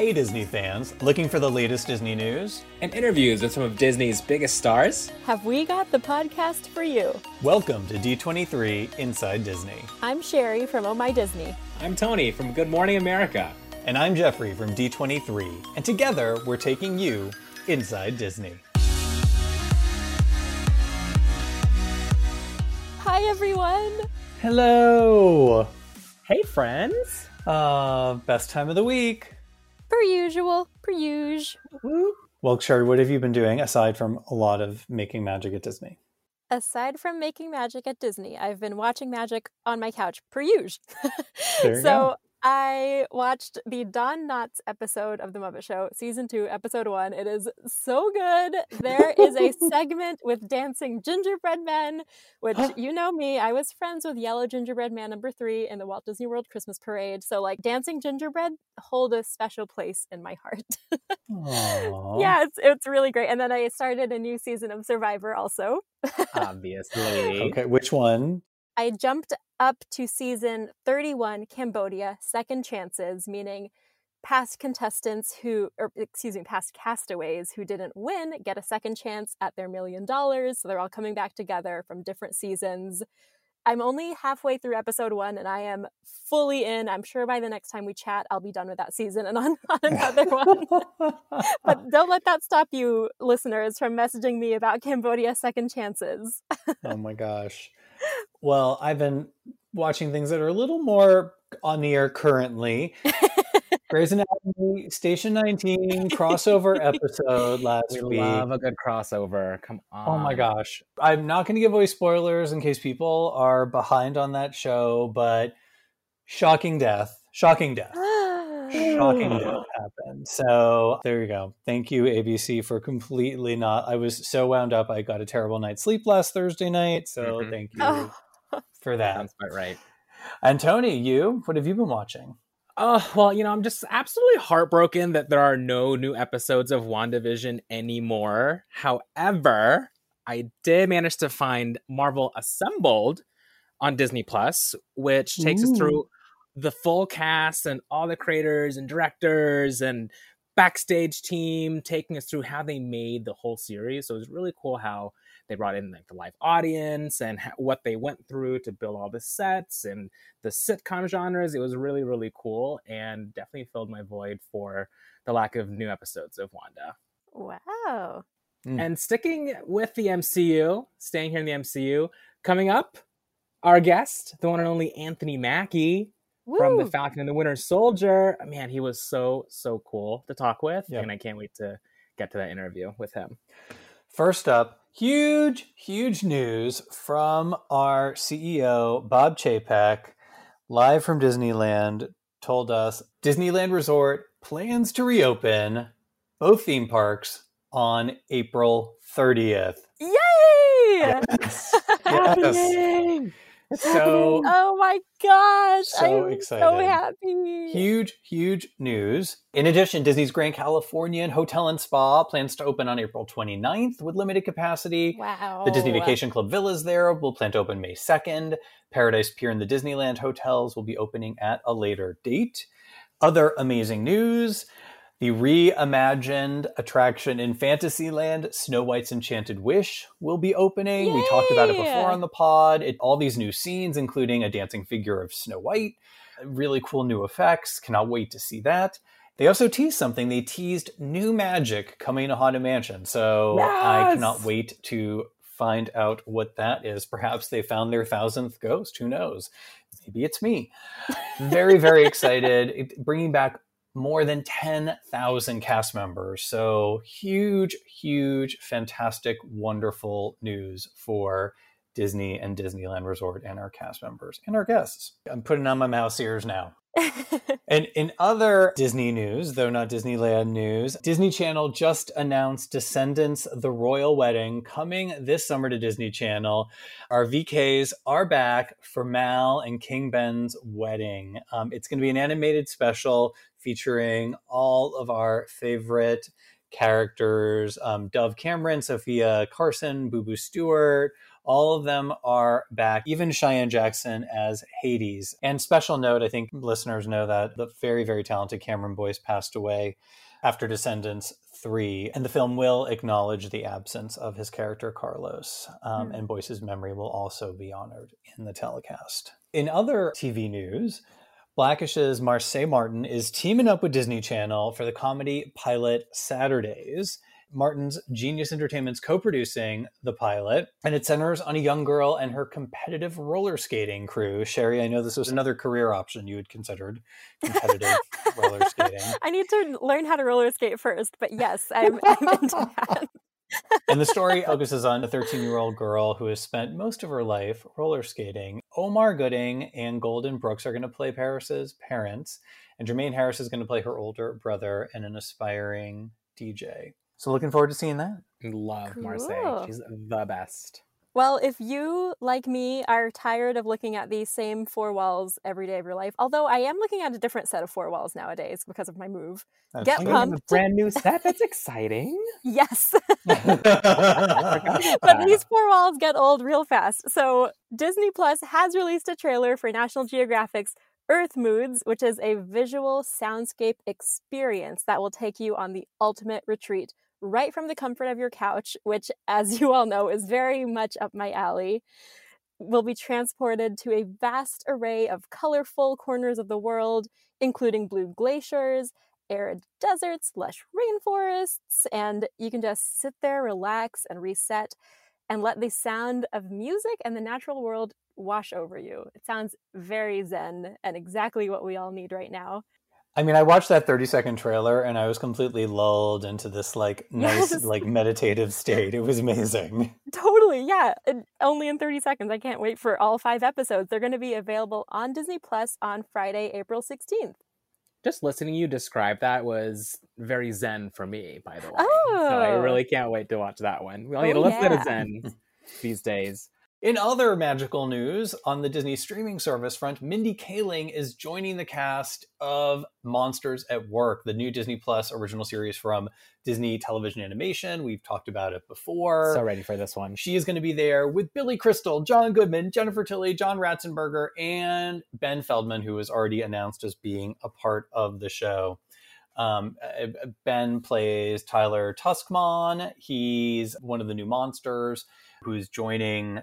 Hey Disney fans, looking for the latest Disney news? And interviews with some of Disney's biggest stars? Have we got the podcast for you? Welcome to D23 Inside Disney. I'm Sherry from Oh My Disney. I'm Tony from Good Morning America. And I'm Jeffrey from D23. And together we're taking you inside Disney. Hi everyone! Hello! Hey friends! Uh, best time of the week. Per usual, per usual. Well, Sherry, what have you been doing aside from a lot of making magic at Disney? Aside from making magic at Disney, I've been watching magic on my couch, per usual. So go. I watched the Don Knotts episode of The Muppet Show, season two, episode one. It is so good. There is a segment with dancing gingerbread men, which you know me, I was friends with Yellow Gingerbread Man number three in the Walt Disney World Christmas Parade. So, like, dancing gingerbread hold a special place in my heart. Yeah, it's, it's really great. And then I started a new season of Survivor also. Obviously. Okay, which one? I jumped up to season 31 Cambodia, Second Chances, meaning past contestants who, or excuse me, past castaways who didn't win get a second chance at their million dollars. So they're all coming back together from different seasons. I'm only halfway through episode one and I am fully in. I'm sure by the next time we chat, I'll be done with that season and on, on another one. but don't let that stop you, listeners, from messaging me about Cambodia Second Chances. oh my gosh. Well, I've been watching things that are a little more on the air currently. Grey's Anatomy Station 19 crossover episode last We week. love a good crossover. Come on. Oh my gosh. I'm not going to give away spoilers in case people are behind on that show, but shocking death. Shocking death. Shocking death happened. So there you go. Thank you, ABC, for completely not. I was so wound up. I got a terrible night's sleep last Thursday night. So Mhm. thank you Oh. for that. Sounds about right. And Tony, you, what have you been watching? Oh, well, you know, I'm just absolutely heartbroken that there are no new episodes of WandaVision anymore. However, I did manage to find Marvel Assembled on Disney Plus, which takes us through the full cast and all the creators and directors and backstage team taking us through how they made the whole series. So it was really cool how they brought in like the live audience and ha- what they went through to build all the sets and the sitcom genres. It was really really cool and definitely filled my void for the lack of new episodes of Wanda. Wow. Mm. And sticking with the MCU, staying here in the MCU, coming up, our guest, the one and only Anthony Mackie from the Falcon and the Winter Soldier. Man, he was so so cool to talk with, Yep. and I can't wait to get to that interview with him. First up, huge, huge news from our CEO, Bob Chapek, live from Disneyland, told us Disneyland Resort plans to reopen both theme parks on April 30th. Yay! Yes. yes. So Oh my gosh. So I'm excited. so happy. Huge, huge news. In addition, Disney's Grand Californian Hotel and Spa plans to open on April 29th with limited capacity. Wow. The Disney Vacation Club Villas there will plan to open May 2nd. Paradise Pier and the Disneyland hotels will be opening at a later date. Other amazing news the reimagined attraction in Fantasyland, Snow White's Enchanted Wish, will be opening. We talked about it before on the pod. It, all these new scenes, including a dancing figure of Snow White, really cool new effects. Cannot wait to see that. They also teased something. They teased new magic coming to Haunted Mansion. So I cannot wait to find out what that is. Perhaps they found their thousandth ghost. Who knows? Maybe it's me. Very, very excited. It- bringing back more than 10,000 cast members. So huge, huge, fantastic, wonderful news for Disney and Disneyland Resort and our cast members and our guests. I'm putting on my mouse ears now. And in other Disney news, though not Disneyland news, Disney Channel just announced Descendants The Royal Wedding coming this summer to Disney Channel. Our VKs are back for Mal and King Ben's wedding. Um, it's going to be an animated special featuring all of our favorite characters um, Dove Cameron, Sofia Carson, Booboo Stewart, All of them are back, even Cheyenne Jackson as Hades. And special note, I think listeners know that the very, very talented Cameron Boyce passed away after Descendants 3. And the film will acknowledge the absence of his character Carlos. Um, Hmm. And Boyce's memory will also be honored in the telecast. In other TV news, Blackish's Marsai Martin is teaming up with Disney Channel for the comedy pilot Saturdays. Martin's Genius Entertainment's co producing the pilot, and it centers on a young girl and her competitive roller skating crew. Sherry, I know this was another career option you had considered competitive roller skating. I need to learn how to roller skate first, but yes, I'm, I'm into that. And the story focuses on a 13 year old girl who has spent most of her life roller skating. Omar Gooding and Golden Brooks are going to play Paris's parents, and Jermaine Harris is going to play her older brother and an aspiring DJ. So looking forward to seeing that. Love Cool. Marsai. She's the best. Well, if you, like me, are tired of looking at these same four walls every day of your life, although I am looking at a different set of four walls nowadays because of my move. That's Get true. you a pumped. brand new set. That's exciting. Yes. but these four walls get old real fast. So Disney Plus has released a trailer for National Geographic's Earth Moods, which is a visual soundscape experience that will take you on the ultimate retreat right from the comfort of your couch, which, as you all know, is very much up my alley. Will be transported to a vast array of colorful corners of the world, including blue glaciers, arid deserts, lush rainforests, and you can just sit there, relax, and reset and let the sound of music and the natural world wash over you. It sounds very zen and exactly what we all need right now. I mean, I watched that 30 second trailer and I was completely lulled into this like nice, Yes. like meditative state. It was amazing. Totally, yeah. and Only in 30 seconds. I can't wait for all five episodes. They're going to be available on Disney Plus on Friday, April 16th. Just listening you describe that was very zen for me, by the way. Oh. So I Oh. really can't wait to watch that one. We all need Oh, a little bit of zen these days. In other magical news, on the Disney streaming service front, Mindy Kaling is joining the cast of Monsters at Work, the new Disney Plus original series from Disney Television Animation. We've talked about it before. So ready for this one. She is going to be there with Billy Crystal, John Goodman, Jennifer Tilly, John Ratzenberger, and Ben Feldman, who was already announced as being a part of the show. Um, uh, ben plays Tylor Tuskmon. He's one of the new monsters who's joining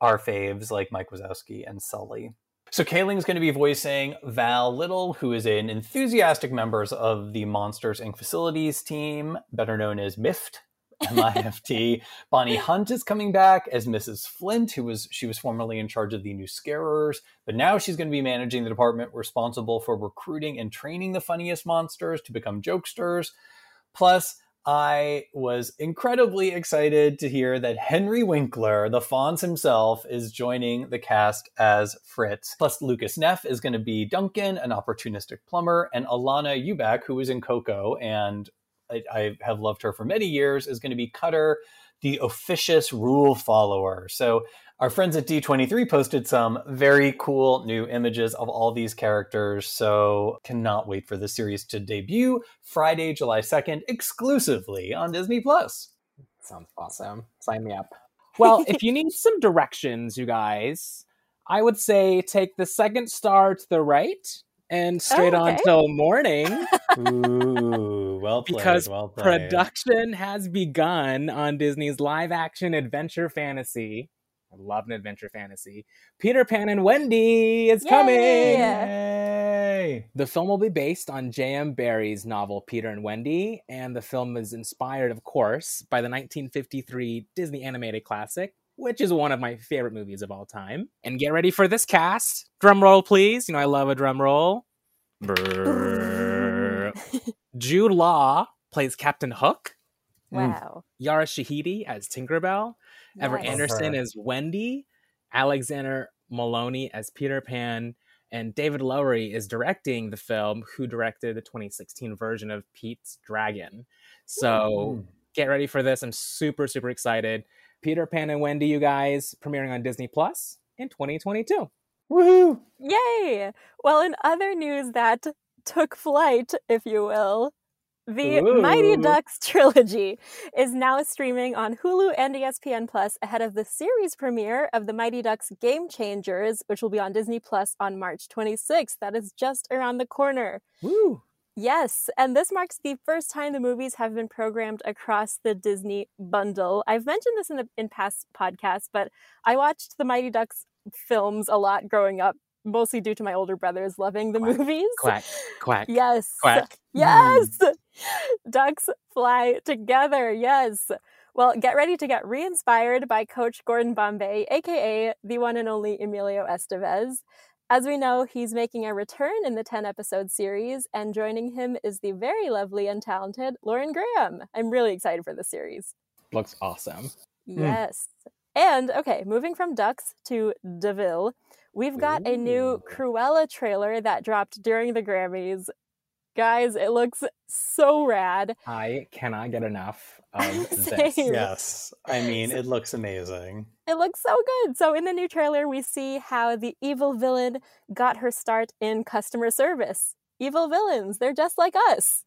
our faves like Mike Wazowski and Sully. So Kaling's going to be voicing Val Little, who is an enthusiastic member of the Monsters Inc. facilities team, better known as MIFT. M-I-F-T. Bonnie Hunt is coming back as Mrs. Flint, who was she was formerly in charge of the new scarers, but now she's going to be managing the department responsible for recruiting and training the funniest monsters to become jokesters. Plus, I was incredibly excited to hear that Henry Winkler, the Fonz himself, is joining the cast as Fritz. Plus, Lucas Neff is going to be Duncan, an opportunistic plumber, and Alanna Ubach, who was in Coco and I, I have loved her for many years, is going to be Cutter, the officious rule follower. So, our friends at D23 posted some very cool new images of all these characters. So, cannot wait for the series to debut Friday, July 2nd, exclusively on Disney Plus. Sounds awesome. Sign me up. Well, if you need some directions, you guys, I would say take the second star to the right and straight oh, on okay. till morning. Ooh, well played. Because well played. Production has begun on Disney's live action adventure fantasy. I love an adventure fantasy. Peter Pan and Wendy is Yay! coming. Yay! The film will be based on J.M. Barrie's novel Peter and Wendy, and the film is inspired, of course, by the 1953 Disney animated classic, which is one of my favorite movies of all time. And get ready for this cast. Drum roll, please. You know I love a drum roll. Jude Law plays Captain Hook. Wow. Yara Shahidi as Tinkerbell. Everett Nice. Anderson her. as Wendy, Alexander Molony as Peter Pan, and David Lowery is directing the film, who directed the 2016 version of Pete's Dragon. So Ooh. get ready for this. I'm super, super excited. Peter Pan and Wendy, you guys, premiering on Disney Plus in 2022. Woohoo! Yay! Well, in other news that took flight, if you will, The Mighty Ducks trilogy is now streaming on Hulu and ESPN Plus ahead of the series premiere of The Mighty Ducks Game Changers, which will be on Disney Plus on March 26th. That is just around the corner. Woo! Yes, and this marks the first time the movies have been programmed across the Disney bundle. I've mentioned this in the, in past podcasts, but I watched the Mighty Ducks films a lot growing up, mostly due to my older brothers loving the Quack, movies. Quack, quack. Yes. Quack. Hmm. Yes. Ducks fly together. Yes. Well, get ready to get re inspired by Coach Gordon Bombay, aka the one and only Emilio Estevez. As we know, he's making a return in the 10 episode series, and joining him is the very lovely and talented Lauren Graham. I'm really excited for the series. Looks awesome. Hmm. Yes. And okay, moving from Ducks to DeVille, we've got a new Ooh. Cruella trailer that dropped during the Grammys. Guys, it looks so rad. I cannot get enough of this. Yes. I mean, it looks amazing. It looks so good. So, in the new trailer, we see how the evil villain got her start in customer service. Evil villains, they're just like us.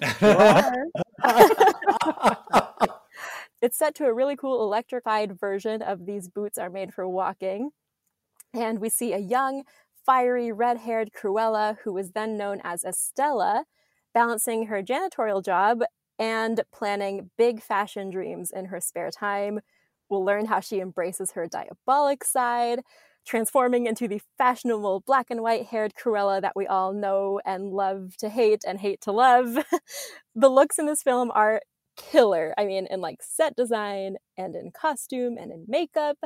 It's set to a really cool electrified version of these boots are made for walking. And we see a young, fiery, red haired Cruella, who was then known as Estella, balancing her janitorial job and planning big fashion dreams in her spare time. We'll learn how she embraces her diabolic side, transforming into the fashionable black and white haired Cruella that we all know and love to hate and hate to love. the looks in this film are killer. I mean, in like set design and in costume and in makeup.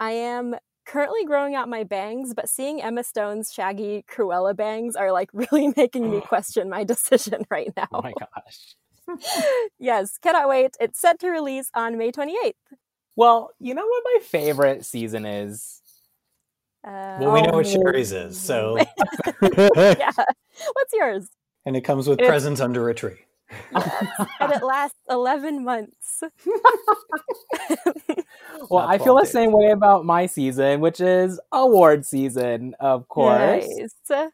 I am currently growing out my bangs, but seeing Emma Stone's shaggy Cruella bangs are like really making me question my decision right now. Oh my gosh. yes, cannot wait. It's set to release on May 28th. Well, you know what my favorite season is? Uh, well, we know what Oh. Sherry's is, so yeah. What's yours? and it comes with presents under a tree. Yes. and it lasts 11 months. Well, Not I feel the same way about my season, which is award season, of course. Nice.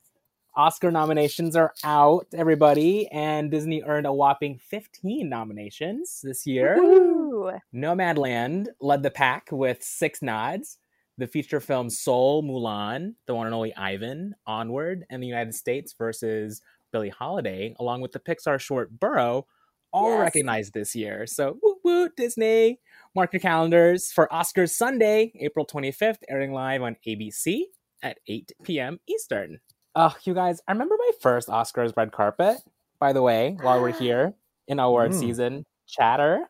Oscar nominations are out, everybody, and Disney earned a whopping 15 nominations this year. Woo. Nomadland led the pack with six nods. The feature film Soul, Mulan, The One and Only Ivan, Onward, and the United States versus Billie Holiday, along with the Pixar short Burrow, all Yes. recognized this year. So, woo woo, Disney. Mark your calendars for Oscars Sunday, April 25th, airing live on ABC at 8 p.m. Eastern. Oh, you guys, I remember my first Oscars red carpet, by the way, while we're here in award Mm. season chatter.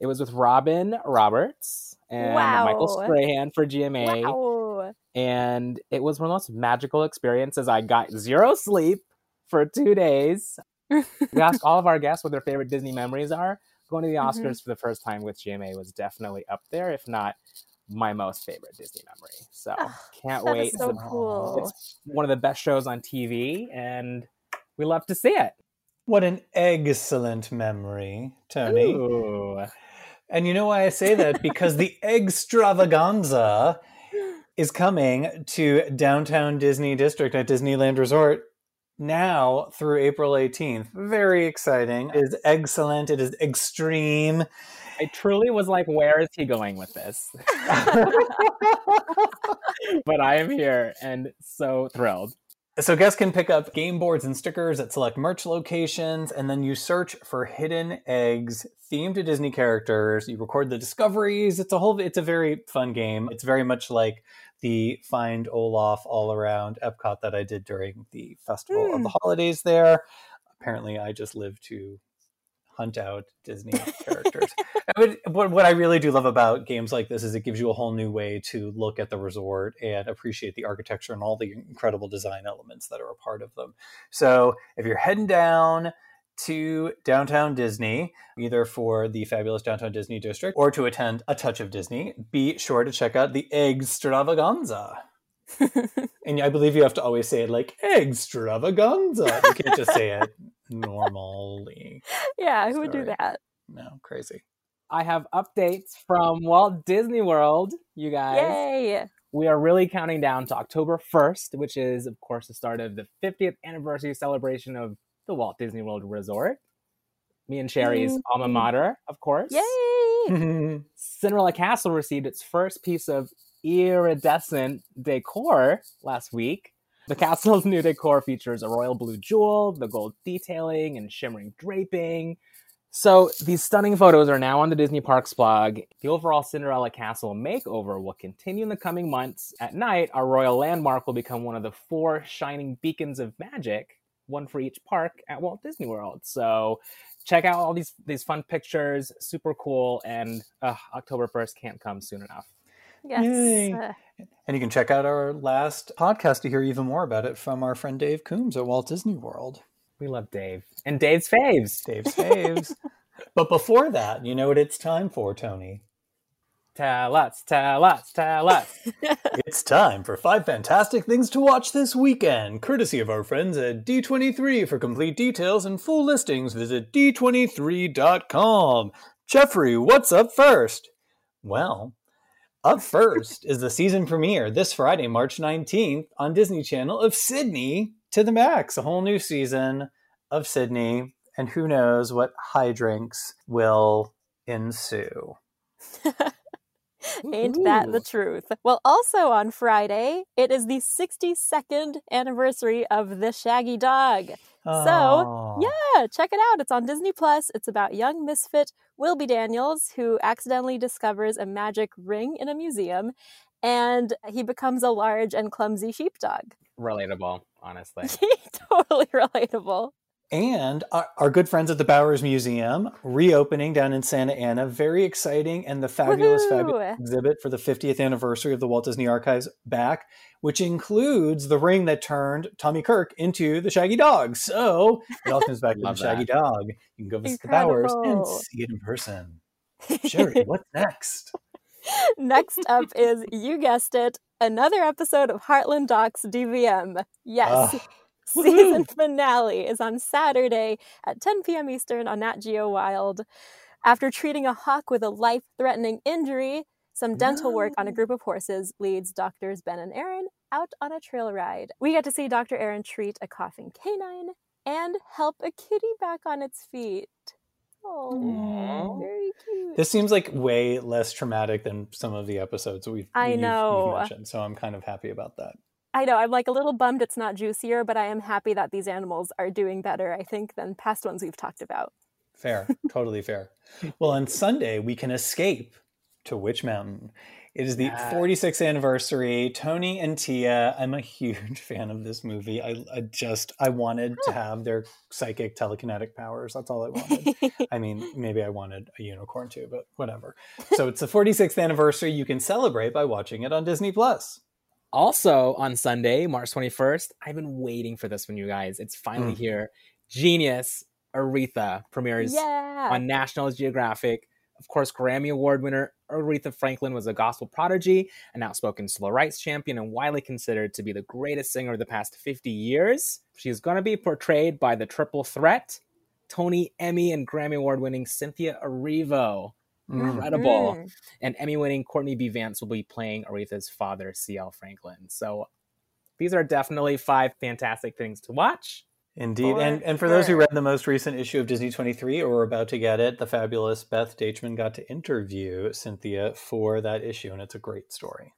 It was with Robin Roberts and Michael Wow. Strahan for GMA. Wow. And it was one of the most magical experiences. I got zero sleep for two days. we asked all of our guests what their favorite Disney memories are. Going to the Mhm. Oscars for the first time with GMA was definitely up there, if not my most favorite Disney memory. So Ah, can't That wait. is so It's- cool. It's one of the best shows on TV, and we love to see it. What an excellent memory, Tony. Ooh. And you know why I say that? Because the Eggstravaganza is coming to downtown Disney District at Disneyland Resort now through April 18th. Very exciting. It is excellent. It is extreme. I truly was like, where is he going with this? but I am here and so thrilled. So guests can pick up game boards and stickers at select merch locations, and then you search for hidden eggs themed to Disney characters. You record the discoveries. It's a whole. It's a very fun game. It's very much like the Find Olaf all around Epcot that I did during the Festival of the hmm. Holidays. There, apparently, I just live to hunt out Disney characters. I would- what, what I really do love about games like this is it gives you a whole new way to look at the resort and appreciate the architecture and all the incredible design elements that are a part of them. So if you're heading down to downtown Disney, either for the fabulous downtown Disney district or to attend a touch of Disney, be sure to check out the Eggstravaganza. And I believe you have to always say it like Eggstravaganza. You can't just say it normally. yeah, who would do that? No, crazy. I have updates from Walt Disney World, you guys. Yay! We are really counting down to October 1st, which is, of course, the start of the 50th anniversary celebration of the Walt Disney World Resort. me and Sherry's mm. alma mater, of course. Yay! Cinderella Castle received its first piece of iridescent decor last week. The castle's new decor features a royal blue jewel, the gold detailing, and shimmering draping. So these stunning photos are now on the Disney Parks blog. The overall Cinderella Castle makeover will continue in the coming months. At night, our royal landmark will become one of the four shining beacons of magic, one for each park at Walt Disney World. So check out all these these fun pictures, super cool, and uh, October first can't come soon enough. Yes. Yay. Uh, And you can check out our last podcast to hear even more about it from our friend Dave Coombs at Walt Disney World. We love Dave and Dave's faves. Dave's faves. but before that, you know what it's time for, Tony? Tell us, tell us, tell us. It's time for five fantastic things to watch this weekend, courtesy of our friends at D23. For complete details and full listings, visit d23.com. Jeffrey, what's up first? Well, up first is the season premiere this Friday, March 19th on Disney Channel of Sydney to the Max, a whole new season of Sydney, and who knows what high drinks will ensue. Ain't that the truth? Well, also on Friday, it is the 62nd anniversary of The Shaggy Dog. So, Yeah, check it out. It's on Disney Plus. It's about young misfit Will Wilby Daniels who accidentally discovers a magic ring in a museum and he becomes a large and clumsy sheepdog. Relatable, honestly. totally relatable. And our, our good friends at the Bowers Museum reopening down in Santa Ana. Very exciting. And the fabulous, fabulous exhibit for the 50th anniversary of the Walt Disney Archives back, which includes the ring that turned Tommy Kirk into the Shaggy Dog. So it all comes back to the Love Shaggy that. Dog. You can go visit the Bowers and see it in person. Sherry, what's next? Next up is, you guessed it, another episode of Heartland Docs DVM. Yes. Ugh. Season finale is on Saturday at 10 p.m. Eastern on Nat Geo Wild. After treating a hawk with a life threatening injury, some dental work on a group of horses leads doctors Ben and Aaron out on a trail ride. We get to see Dr. Aaron treat a coughing canine and help a kitty back on its feet. Oh, very cute. This seems like way less traumatic than some of the episodes we've, I you've- you've know. mentioned. So I'm kind of happy about that. I know, I'm like a little bummed it's not juicier, but I am happy that these animals are doing better, I think, than past ones we've talked about. Fair, totally fair. Well, on Sunday, we can escape to Witch Mountain. It is the Yes. 46th anniversary. Tony and Tia, I'm a huge fan of this movie. I, I just, I wanted to have their psychic telekinetic powers. That's all I wanted. I mean, maybe I wanted a unicorn too, but whatever. So it's the 46th anniversary. You can celebrate by watching it on Disney Plus. Also on Sunday, March 21st, I've been waiting for this one, you guys. It's finally Mm. here. Genius Aretha premieres yeah. on National Geographic. Of course, Grammy Award winner Aretha Franklin was a gospel prodigy, an outspoken civil rights champion, and widely considered to be the greatest singer of the past 50 years. She's going to be portrayed by the triple threat Tony, Emmy, and Grammy Award winning Cynthia Erivo. Mm. Incredible. Mm. And Emmy winning Courtney B. Vance will be playing Aretha's father, C.L. Franklin. So these are definitely five fantastic things to watch. Indeed. For and and for those who read the most recent issue of Disney 23 or are about to get it, the fabulous Beth Deitchman got to interview Cynthia for that issue, and it's a great story.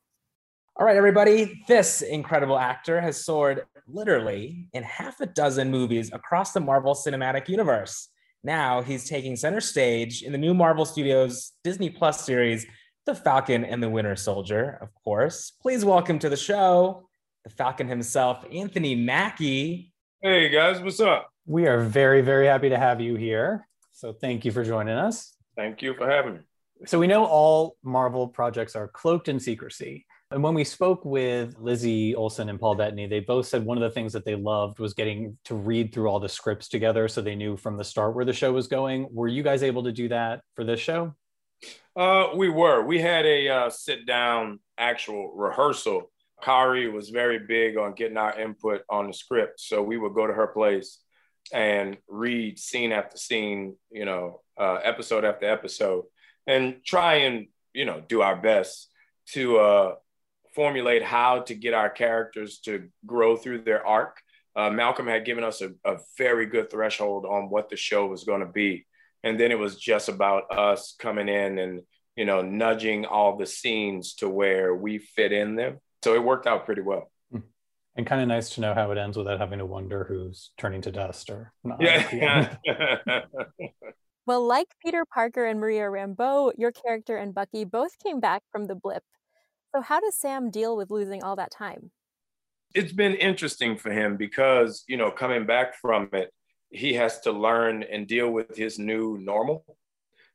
All right, everybody. This incredible actor has soared literally in half a dozen movies across the Marvel Cinematic Universe. Now he's taking center stage in the new Marvel Studios Disney Plus series, The Falcon and the Winter Soldier, of course. Please welcome to the show the Falcon himself, Anthony Mackie. Hey guys, what's up? We are very, very happy to have you here. So thank you for joining us. Thank you for having me. So we know all Marvel projects are cloaked in secrecy. And when we spoke with Lizzie Olson and Paul Bettany, they both said one of the things that they loved was getting to read through all the scripts together so they knew from the start where the show was going. Were you guys able to do that for this show? Uh, we were. We had a uh, sit down actual rehearsal. Kari was very big on getting our input on the script. So we would go to her place and read scene after scene, you know, uh, episode after episode, and try and, you know, do our best to uh, formulate how to get our characters to grow through their arc. Uh, Malcolm had given us a, a very good threshold on what the show was going to be. and then it was just about us coming in and you know nudging all the scenes to where we fit in them. So it worked out pretty well. Hmm. And kind of nice to know how it ends without having to wonder who's turning to dust or not. Yeah. Well, like Peter Parker and Maria Rambeau, your character and Bucky both came back from the blip. So, how does Sam deal with losing all that time? it's been interesting for him because, you know, coming back from it, he has to learn and deal with his new normal.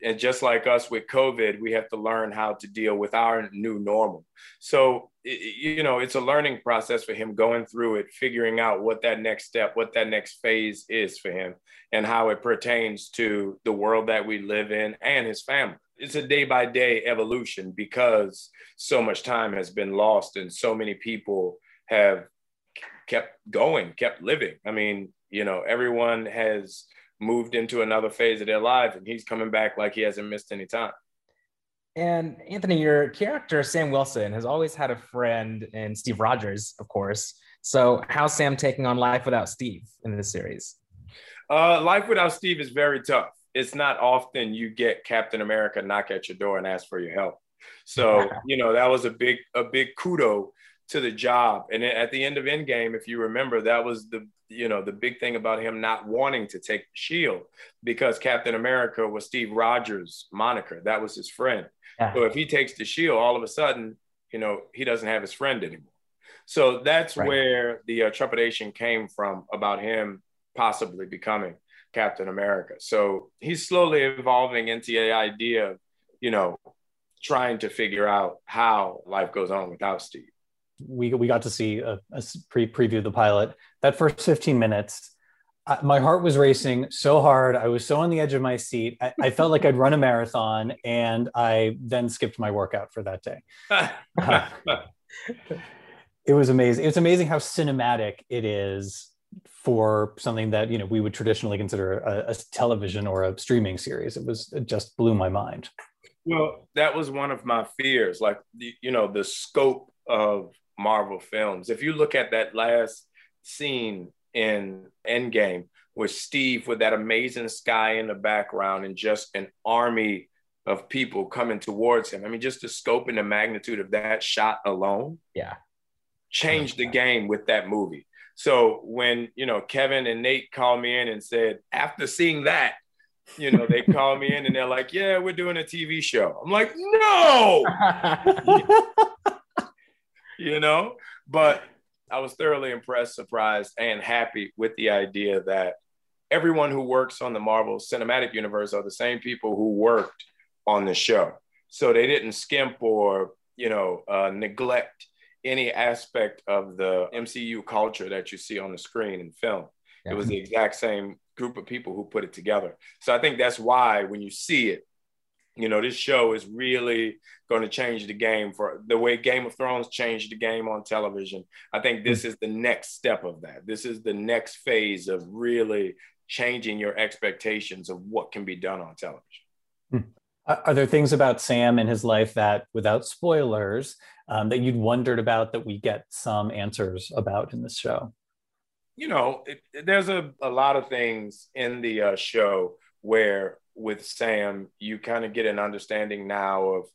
And just like us with COVID, we have to learn how to deal with our new normal. So, you know, it's a learning process for him going through it, figuring out what that next step, what that next phase is for him, and how it pertains to the world that we live in and his family. It's a day by day evolution because so much time has been lost and so many people have kept going, kept living. I mean, you know, everyone has moved into another phase of their life and he's coming back like he hasn't missed any time. And Anthony, your character, Sam Wilson, has always had a friend in Steve Rogers, of course. So, how's Sam taking on life without Steve in this series? Uh, life without Steve is very tough. It's not often you get Captain America knock at your door and ask for your help. So, you know, that was a big, a big kudo to the job. And at the end of Endgame, if you remember, that was the you know the big thing about him not wanting to take the Shield because Captain America was Steve Rogers' moniker. That was his friend. Yeah. So if he takes the Shield, all of a sudden, you know, he doesn't have his friend anymore. So that's right. where the uh, trepidation came from about him possibly becoming Captain America. So he's slowly evolving into the idea of, you know, trying to figure out how life goes on without Steve we we got to see a, a pre preview of the pilot. That first 15 minutes, my heart was racing so hard. I was so on the edge of my seat. I, I, felt like I'd run a marathon, and I then skipped my workout for that day. uh, it was amazing. It's amazing how cinematic it is for something that you know we would traditionally consider a, a television or a streaming series. It was it just blew my mind. Well, that was one of my fears, like the, you know the scope of Marvel films. If you look at that last scene in Endgame with Steve with that amazing sky in the background and just an army of people coming towards him. I mean, just the scope and the magnitude of that shot alone. Yeah. Changed the game with that movie. So when, you know, Kevin and Nate called me in and said, after seeing that, you know, they call me in and they're like, yeah, we're doing a TV show. I'm like, no. you know? But I was thoroughly impressed, surprised, and happy with the idea that everyone who works on the Marvel Cinematic Universe are the same people who worked on the show. So they didn't skimp or, you know, uh, neglect any aspect of the MCU culture that you see on the screen and film. Yeah. It was the exact same group of people who put it together. So I think that's why when you see it, you know, this show is really going to change the game for the way Game of Thrones changed the game on television. I think this is the next step of that. This is the next phase of really changing your expectations of what can be done on television. Hmm. Are there things about Sam and his life that, without spoilers, um, that you'd wondered about that we get some answers about in this show? You know, it, there's a, a lot of things in the uh, show where with Sam, you kind of get an understanding now of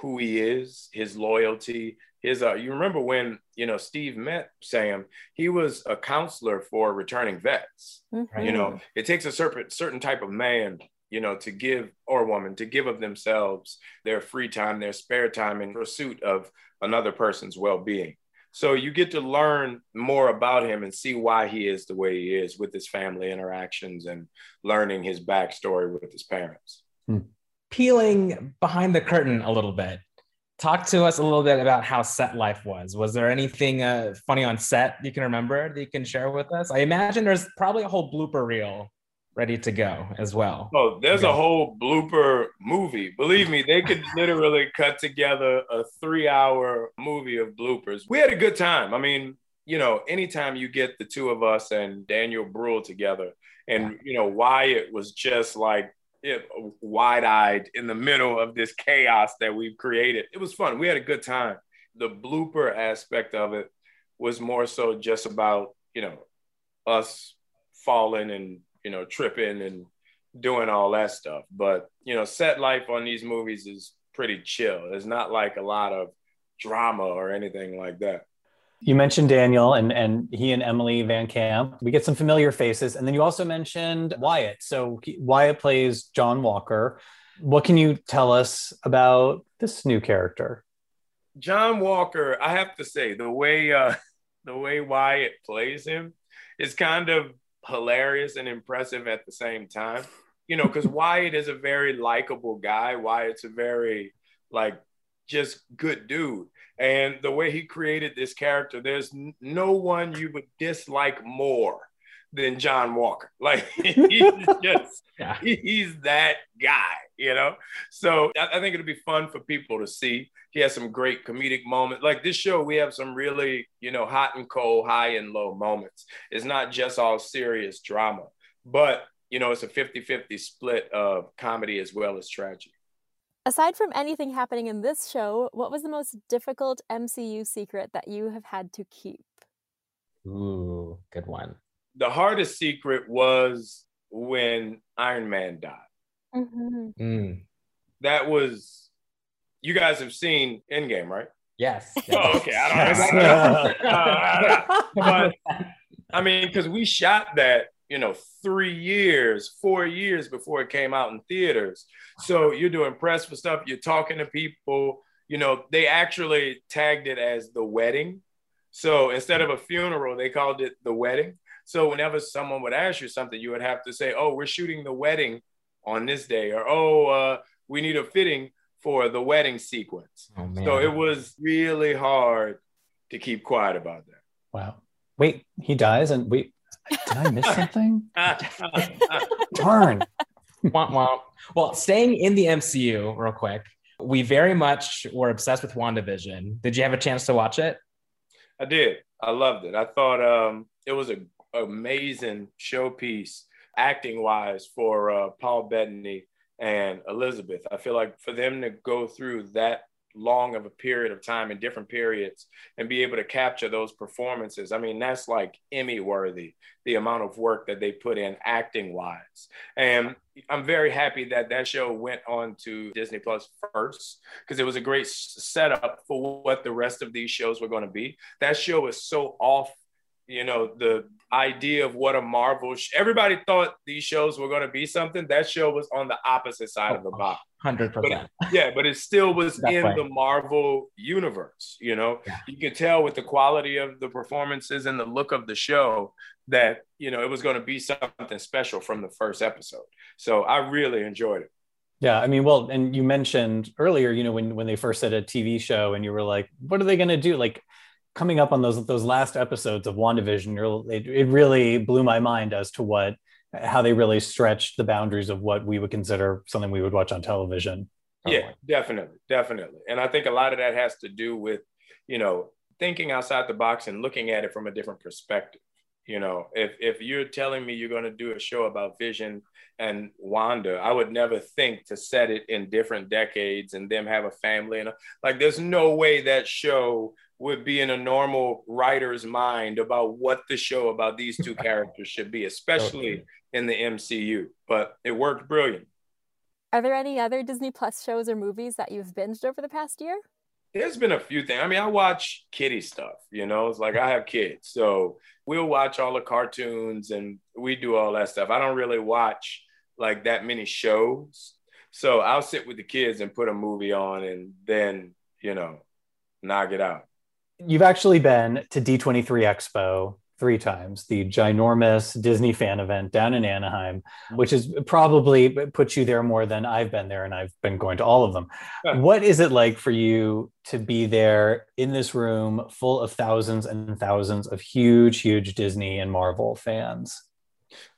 who he is, his loyalty, his uh you remember when, you know, Steve met Sam, he was a counselor for returning vets. Mm-hmm. You know, it takes a certain certain type of man, you know, to give or woman to give of themselves their free time, their spare time in pursuit of another person's well-being. So you get to learn more about him and see why he is the way he is with his family interactions and learning his backstory with his parents. Hmm. Peeling behind the curtain a little bit, talk to us a little bit about how set life was. Was there anything uh, funny on set you can remember that you can share with us? I imagine there's probably a whole blooper reel ready to go as well. Oh, there's a whole blooper movie. Believe me, they could literally cut together a three hour movie of bloopers. We had a good time. I mean, you know, anytime you get the two of us and Daniel Bruhl together, and, you know, Wyatt was just like, wide eyed in the middle of this chaos that we've created. It was fun. We had a good time. The blooper aspect of it was more so just about, you know, us falling and you know, tripping and doing all that stuff. But you know, set life on these movies is pretty chill. It's not like a lot of drama or anything like that. You mentioned Daniel and and he and Emily VanCamp. We get some familiar faces, and then you also mentioned Wyatt. So he, Wyatt plays John Walker. What can you tell us about this new character? John Walker, I have to say, the way uh, the way Wyatt plays him is kind of hilarious and impressive at the same time. You know, because Wyatt is a very likable guy. Wyatt's a very like just good dude. And the way he created this character, there's no one you would dislike more than John Walker. Like he's just yeah. he's that guy, you know. So I, I think it'll be fun for people to see. He has some great comedic moments. Like this show, we have some really, you know, hot and cold, high and low moments. It's not just all serious drama, but you know, it's a 50-50 split of comedy as well as tragedy. Aside from anything happening in this show, what was the most difficult MCU secret that you have had to keep? Ooh, good one. The hardest secret was when Iron Man died. Mm-hmm. Mm. That was, you guys have seen Endgame, right? Yes. Oh, okay. I don't uh, but I mean, because we shot that you know, three years, four years before it came out in theaters. So you're doing press for stuff, you're talking to people, you know, they actually tagged it as the wedding. So instead of a funeral, they called it the wedding. So whenever someone would ask you something, you would have to say, oh, we're shooting the wedding on this day, or oh, uh, we need a fitting for the wedding sequence. Oh, so it was really hard to keep quiet about that. Wow. Wait, he dies and we did I miss something? Darn. Womp womp. Well, staying in the MCU real quick, we very much were obsessed with WandaVision. Did you have a chance to watch it? I did. I loved it. I thought um, it was an amazing showpiece acting wise for uh, Paul Bettany and Elizabeth. I feel like for them to go through that long of a period of time in different periods and be able to capture those performances. I mean, that's like Emmy worthy, the amount of work that they put in acting wise. And I'm very happy that that show went on to Disney Plus first because it was a great setup for what the rest of these shows were going to be. That show was so off you know the idea of what a marvel sh- everybody thought these shows were going to be something. That show was on the opposite side oh, of the oh, box. 100% but, yeah but it still was in the marvel universe you know? Yeah. you could tell with the quality of the performances and the look of the show that you know it was going to be something special from the first episode. So i really enjoyed it. Yeah, I mean, well, and you mentioned earlier, you know, when when they first said a TV show, and you were like, "What are they going to do?" Like, coming up on those those last episodes of WandaVision, it, it really blew my mind as to what how they really stretched the boundaries of what we would consider something we would watch on television. Yeah, definitely, definitely. And I think a lot of that has to do with, you know, thinking outside the box and looking at it from a different perspective. You know, if if you're telling me you're going to do a show about Vision and Wanda, I would never think to set it in different decades and them have a family and like there's no way that show would be in a normal writer's mind about what the show about these two characters should be, especially okay. in the MCU. But it worked brilliant. Are there any other Disney Plus shows or movies that you've binged over the past year? There's been a few things. I mean, I watch kitty stuff, you know, it's like I have kids. So we'll watch all the cartoons and we do all that stuff. I don't really watch like that many shows. So I'll sit with the kids and put a movie on and then, you know, knock it out you've actually been to D23 Expo three times, the ginormous Disney fan event down in Anaheim, mm-hmm. which has probably put you there more than I've been there, and I've been going to all of them. What is it like for you to be there in this room full of thousands and thousands of huge, huge Disney and Marvel fans?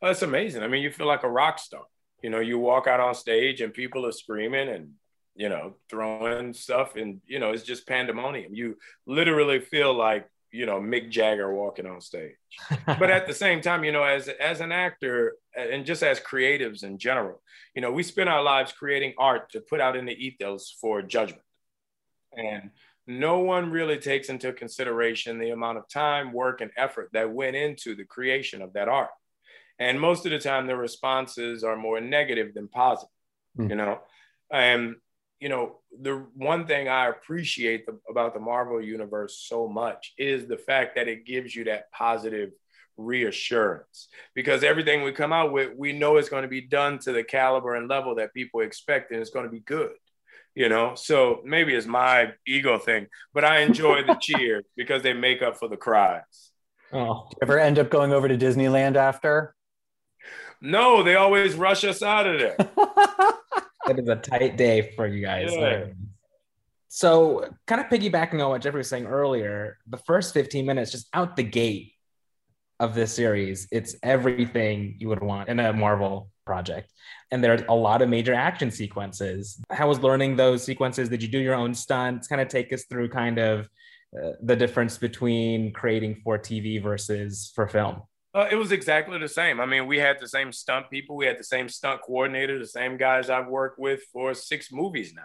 Well, it's amazing. I mean, you feel like a rock star. You know, you walk out on stage and people are screaming and you know, throwing stuff and, you know, it's just pandemonium. You literally feel like, you know, Mick Jagger walking on stage. but at the same time, you know, as, as an actor and just as creatives in general, you know, we spend our lives creating art to put out in the ethos for judgment. And no one really takes into consideration the amount of time, work, and effort that went into the creation of that art. And most of the time, the responses are more negative than positive, Mm. you know? And, you know, the one thing I appreciate the, about the Marvel Universe so much is the fact that it gives you that positive reassurance. Because everything we come out with, we know it's going to be done to the caliber and level that people expect and it's going to be good you know? So maybe it's my ego thing but i enjoy the cheers because they make up for the cries. Oh, Ever end up going over to Disneyland after? no they always rush us out of there it is a tight day for you guys. Yeah. So, kind of piggybacking on what Jeffrey was saying earlier, the first 15 minutes, just out the gate of this series, it's everything you would want in a Marvel project. And there's a lot of major action sequences. How was learning those sequences? Did you do your own stunts? Kind of take us through kind of uh, the difference between creating for TV versus for film. Uh, it was exactly the same. I mean we had the same stunt people. We had the same stunt coordinator the same guys i've worked with for six movies now.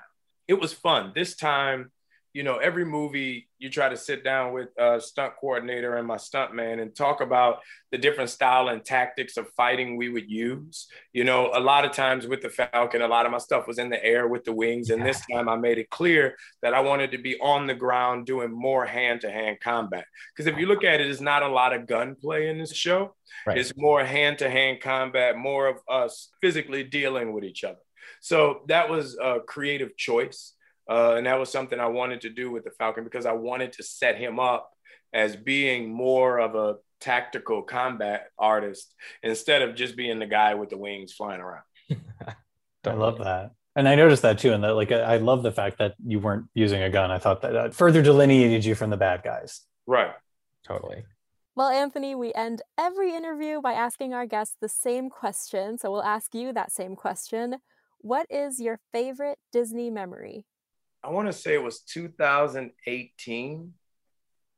It was fun. This time you know every movie you try to sit down with a stunt coordinator and my stunt man and talk about the different style and tactics of fighting we would use. You know a lot of times with the falcon a lot of my stuff was in the air with the wings. And this time i made it clear that i wanted to be on the ground doing more hand-to-hand combat. Because if you look at it it's not a lot of gunplay in this show. Right. it's more hand-to-hand combat more of us physically dealing with each other. So that was a creative choice uh, and that was something I wanted to do with the Falcon because I wanted to set him up as being more of a tactical combat artist instead of just being the guy with the wings flying around. I love that. And I noticed that too. And that, like, I love the fact that you weren't using a gun. I thought that uh, further delineated you from the bad guys. Right. Totally. Well, Anthony, we end every interview by asking our guests the same question. So we'll ask you that same question. What is your favorite Disney memory? I want to say it was 2018.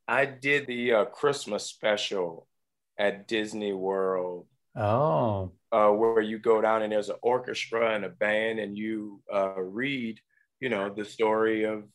I did the uh, Christmas special at Disney World Oh, uh, where you go down and there's an orchestra and a band and you uh, read, you know, the story of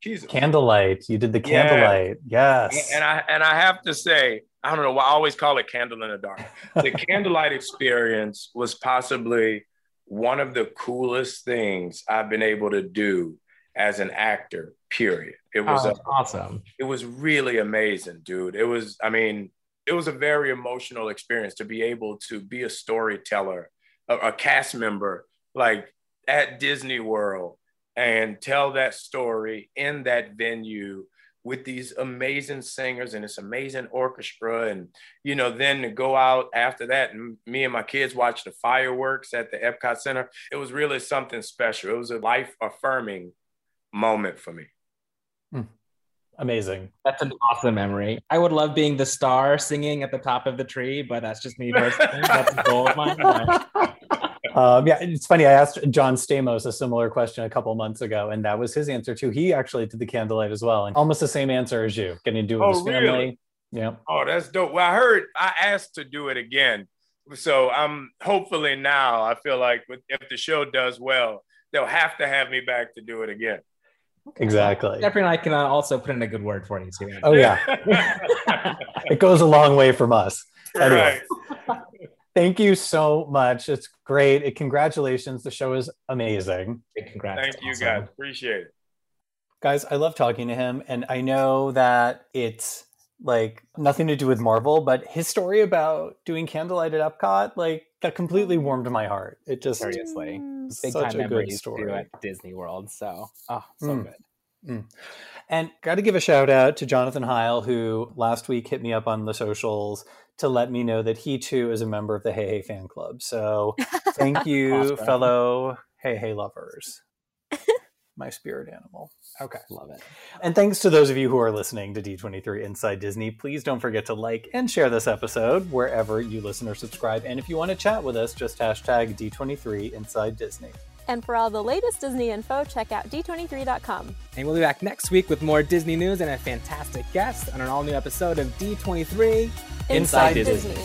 Jesus. candlelight. You did the Yeah. candlelight. Yes. And I and I have to say, I don't know why I always call it candle in the dark. The candlelight experience was possibly one of the coolest things I've been able to do as an actor. Period. It was Oh, a, awesome. it was really amazing, dude. It was, I mean, it was a very emotional experience to be able to be a storyteller, a, a cast member, like at Disney World, and tell that story in that venue with these amazing singers and this amazing orchestra. And, you know, then to go out after that, and me and my kids watched the fireworks at the Epcot Center, it was really something special. It was a life affirming moment for me. Amazing. That's an awesome memory. I would love being the star singing at the top of the tree, but that's just me personally. that's a goal of mine. Um, yeah, it's funny. I asked John Stamos a similar question a couple months ago, and that was his answer too. He actually did the candlelight as well, and almost the same answer as you. Getting to do it with Oh, his family. really? Yeah. Oh, that's dope. Well, I heard I asked to do it again. So I'm hopefully now I feel like if the show does well, they'll have to have me back to do it again. Exactly. Jeffrey and I can uh, also put in a good word for you too. Oh yeah, it goes a long way from us. Anyway. right. Thank you so much. It's great. It, congratulations. The show is amazing. Big congrats. Thank you Awesome. guys. Appreciate it. Guys, I love talking to him. And I know that it's like nothing to do with Marvel, but his story about doing candlelight at Epcot, like that completely warmed my heart. It just Seriously. Mm. it's Big such time a good memories story. too at Disney World. So, oh, so Mm. good. And got to give a shout out to Jonathan Heil, who last week hit me up on the socials to let me know that he too is a member of the Heihei fan club. So thank you, Awesome. fellow Heihei lovers. My spirit animal. Okay. Love it. And thanks to those of you who are listening to D23 Inside Disney. Please don't forget to like and share this episode wherever you listen or subscribe. And if you want to chat with us, just hashtag D23 Inside Disney. And for all the latest Disney info, check out d23.com. And we'll be back next week with more Disney news and a fantastic guest on an all new episode of D23 Inside Disney.